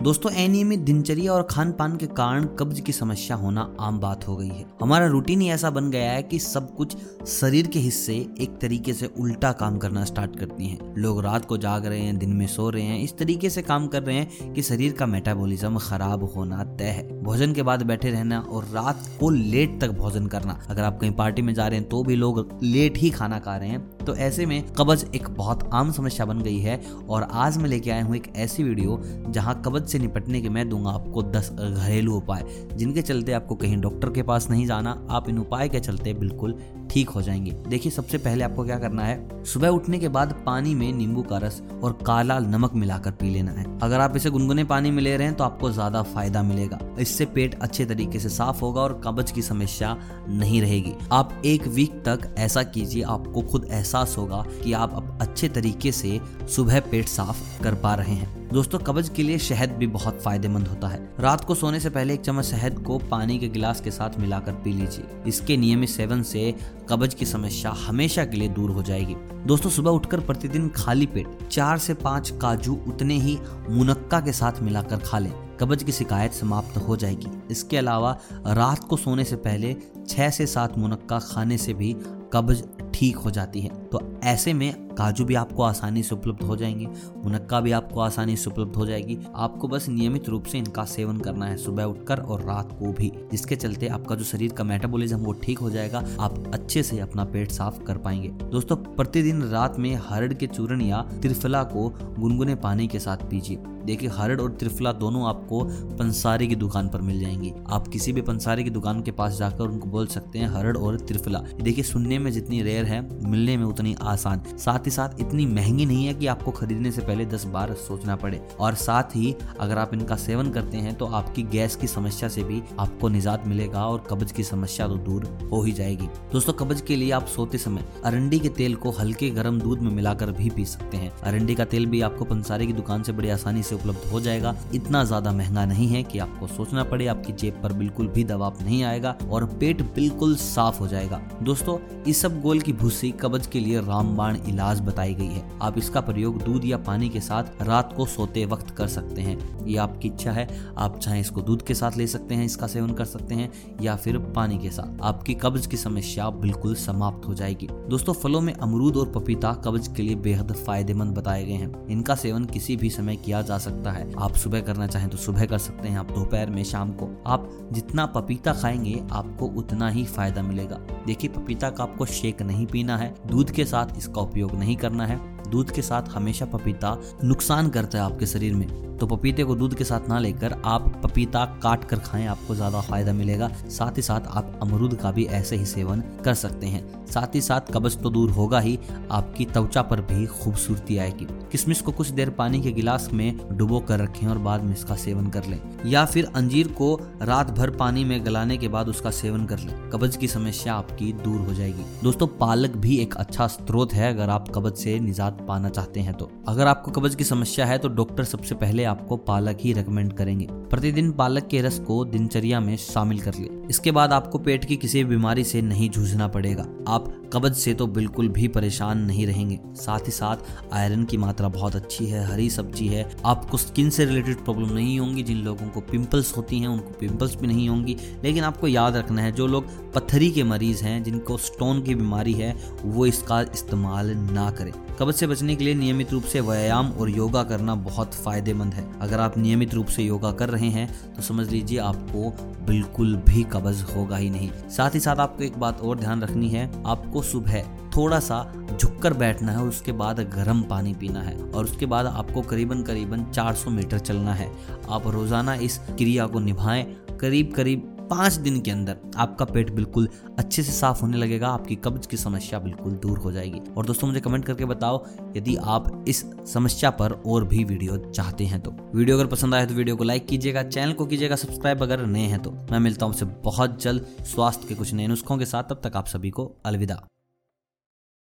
दोस्तों, अनियमित दिनचर्या और खान पान के कारण कब्ज की समस्या होना आम बात हो गई है। हमारा रूटीन ही ऐसा बन गया है कि सब कुछ शरीर के हिस्से एक तरीके से उल्टा काम करना स्टार्ट करती हैं। लोग रात को जाग रहे हैं, दिन में सो रहे हैं, इस तरीके से काम कर रहे हैं कि शरीर का मेटाबॉलिज्म खराब होना तय है। भोजन के बाद बैठे रहना और रात को लेट तक भोजन करना। अगर आप कहीं पार्टी में जा रहे हैं तो भी लोग लेट ही खाना खा रहे हैं। तो ऐसे में कब्ज एक बहुत आम समस्या बन गई है और आज मैं लेके आया हूँ एक ऐसी वीडियो जहाँ कब्ज से निपटने के मैं दूँगा आपको दस घरेलू उपाय, जिनके चलते आपको कहीं डॉक्टर के पास नहीं जाना, आप इन उपाय के चलते बिल्कुल ठीक हो जाएँगे। देखिए, सबसे पहले आपको क्या करना है? सुबह उठने के बाद पानी में नींबू का रस और काला नमक मिलाकर पी लेना है। अगर आप इसे गुनगुने पानी में ले रहे हैं तो आपको ज़्यादा फ़ायदा मिलेगा। इससे पेट अच्छे तरीके से साफ़ होगा और कब्ज की समस्या नहीं रहेगी। आप एक वीक तक ऐसा कीजिए, आपको खुद एहसास होगा कि आप अब अच्छे तरीके से सुबह पेट साफ़ कर पा रहे हैं। दोस्तों, कब्ज के लिए शहद भी बहुत फ़ायदेमंद होता है। रात को सोने से पहले एक चम्मच शहद को पानी के गिलास के साथ मिलाकर पी लीजिए। इसके नियमित सेवन से कब्ज की समस्या हमेशा के लिए दूर हो जाएगी। दोस्तों, सुबह उठकर प्रतिदिन खाली पेट चार से पाँच काजू उतने ही मुनक्का के साथ मिलाकर खा लें। कब्ज की शिकायत समाप्त हो जाएगी। इसके अलावा, रात को सोने से पहले छह से सात मुनक्का खाने से भी कब्ज ठीक हो जाती है। तो ऐसे में काजू भी आपको आसानी से उपलब्ध हो जाएँगे, मुनक्का भी आपको आसानी से उपलब्ध हो जाएगी। आपको बस नियमित रूप से इनका सेवन करना है सुबह उठकर और रात को भी, जिसके चलते आपका जो शरीर का मेटाबॉलिज्म वो ठीक हो जाएगा, आप अच्छे से अपना पेट साफ़ कर पाएँगे। दोस्तों, प्रतिदिन रात में हरड़ के चूर्ण या त्रिफला को गुनगुने पानी के साथ पीजिए। देखिए, हरड़ और त्रिफला दोनों आपको पंसारी की दुकान पर मिल जाएँगी। आप किसी भी पंसारी की दुकान के पास जाकर उनको बोल सकते हैं हरड़ और त्रिफला। देखिए, सुनने में जितनी रेयर है, मिलने में उतनी आसान। साथ ही साथ इतनी महँगी नहीं है कि आपको खरीदने से पहले दस बार सोचना पड़े। और साथ ही, अगर आप इनका सेवन करते हैं तो आपकी गैस की समस्या से भी आपको निजात मिलेगा और कब्ज की समस्या तो दूर हो ही जाएगी। दोस्तों, कब्ज के लिए आप सोते समय अरंडी के तेल को हल्के गर्म दूध में मिलाकर भी पी सकते हैं। अरंडी का तेल भी आपको पंसारी की दुकान से बड़ी आसानी से उपलब्ध हो जाएगा। इतना ज़्यादा महँगा नहीं है कि आपको सोचना पड़े, आपकी जेब पर बिल्कुल भी दबाव नहीं आएगा और पेट बिल्कुल साफ़ हो जाएगा। दोस्तों, इस सब गोल की भूसी कब्ज के लिए रामबाण इलाज बताई गई है। आप इसका प्रयोग दूध या पानी के साथ रात को सोते वक्त कर सकते हैं। ये आपकी इच्छा है। आप चाहे इसको दूध के साथ ले सकते हैं, इसका सेवन कर सकते हैं, या फिर पानी के साथ। आपकी कब्ज की समस्या बिल्कुल समाप्त हो जाएगी। दोस्तों, फलों में अमरूद और पपीता कब्ज के लिए बेहद फ़ायदेमंद बताए गए हैं। इनका सेवन किसी भी समय किया जा सकता है। आप सुबह करना चाहें तो सुबह कर सकते हैं, आप दोपहर में, शाम को। आप जितना पपीता खाएँगे, आपको उतना ही फ़ायदा मिलेगा। देखिए, पपीता का आपको शेक नहीं पीना है। दूध के साथ इसका उपयोग नहीं करना है। दूध के साथ हमेशा पपीता नुकसान करता है आपके शरीर में। तो पपीते को दूध के साथ ना लेकर आप पपीता काट कर खाएँ, आपको ज़्यादा फ़ायदा मिलेगा। साथ ही साथ आप अमरूद का भी ऐसे ही सेवन कर सकते हैं। साथ ही साथ कब्ज तो दूर होगा ही, आपकी त्वचा पर भी खूबसूरती आएगी। किशमिश को कुछ देर पानी के गिलास में डुबो कर रखें और बाद में इसका सेवन कर लें। या फिर अंजीर को रात भर पानी में गलाने के बाद उसका सेवन कर लें। कब्ज की समस्या आपकी दूर हो जाएगी। दोस्तों, पालक भी एक अच्छा स्रोत है अगर आप कब्ज से निजात पाना चाहते हैं तो। अगर आपको कब्ज की समस्या है तो डॉक्टर सबसे पहले आपको पालक ही रिकमेंड करेंगे। प्रतिदिन पालक के रस को दिनचर्या में शामिल कर ले। इसके बाद आपको पेट की किसी बीमारी से नहीं जूझना पड़ेगा। आप कब्ज से तो बिल्कुल भी परेशान नहीं रहेंगे। साथ ही साथ, आयरन की मात्रा बहुत अच्छी है, हरी सब्ज़ी है। आपको स्किन से रिलेटेड प्रॉब्लम नहीं होंगी। जिन लोगों को पिंपल्स होती हैं, उनको पिंपल्स भी नहीं होंगी। लेकिन आपको याद रखना है, जो लोग पत्थरी के मरीज़ हैं, जिनको स्टोन की बीमारी है, वो इसका इस्तेमाल ना करें। कब्ज से बचने के लिए नियमित रूप से व्यायाम और योगा करना बहुत फ़ायदेमंद है। अगर आप नियमित रूप से योगा कर रहे हैं तो समझ लीजिए आपको बिल्कुल भी कब्ज होगा ही नहीं। साथ ही साथ आपको एक बात और ध्यान रखनी है, आपको सुबह थोड़ा सा झुककर बैठना है और उसके बाद गर्म पानी पीना है और उसके बाद आपको करीबन करीबन 400 मीटर चलना है। आप रोज़ाना इस क्रिया को निभाएँ, करीब करीब पाँच दिन के अंदर आपका पेट बिल्कुल अच्छे से साफ़ होने लगेगा, आपकी कब्ज की समस्या बिल्कुल दूर हो जाएगी। और दोस्तों, मुझे कमेंट करके बताओ यदि आप इस समस्या पर और भी वीडियो चाहते हैं तो। वीडियो अगर पसंद आए तो वीडियो को लाइक कीजिएगा, चैनल को कीजिएगा, सब्सक्राइब अगर नए हैं तो। मैं मिलता हूँ बहुत जल्द स्वास्थ्य के कुछ नए नुस्खों के साथ, तब तक आप सभी को अलविदा।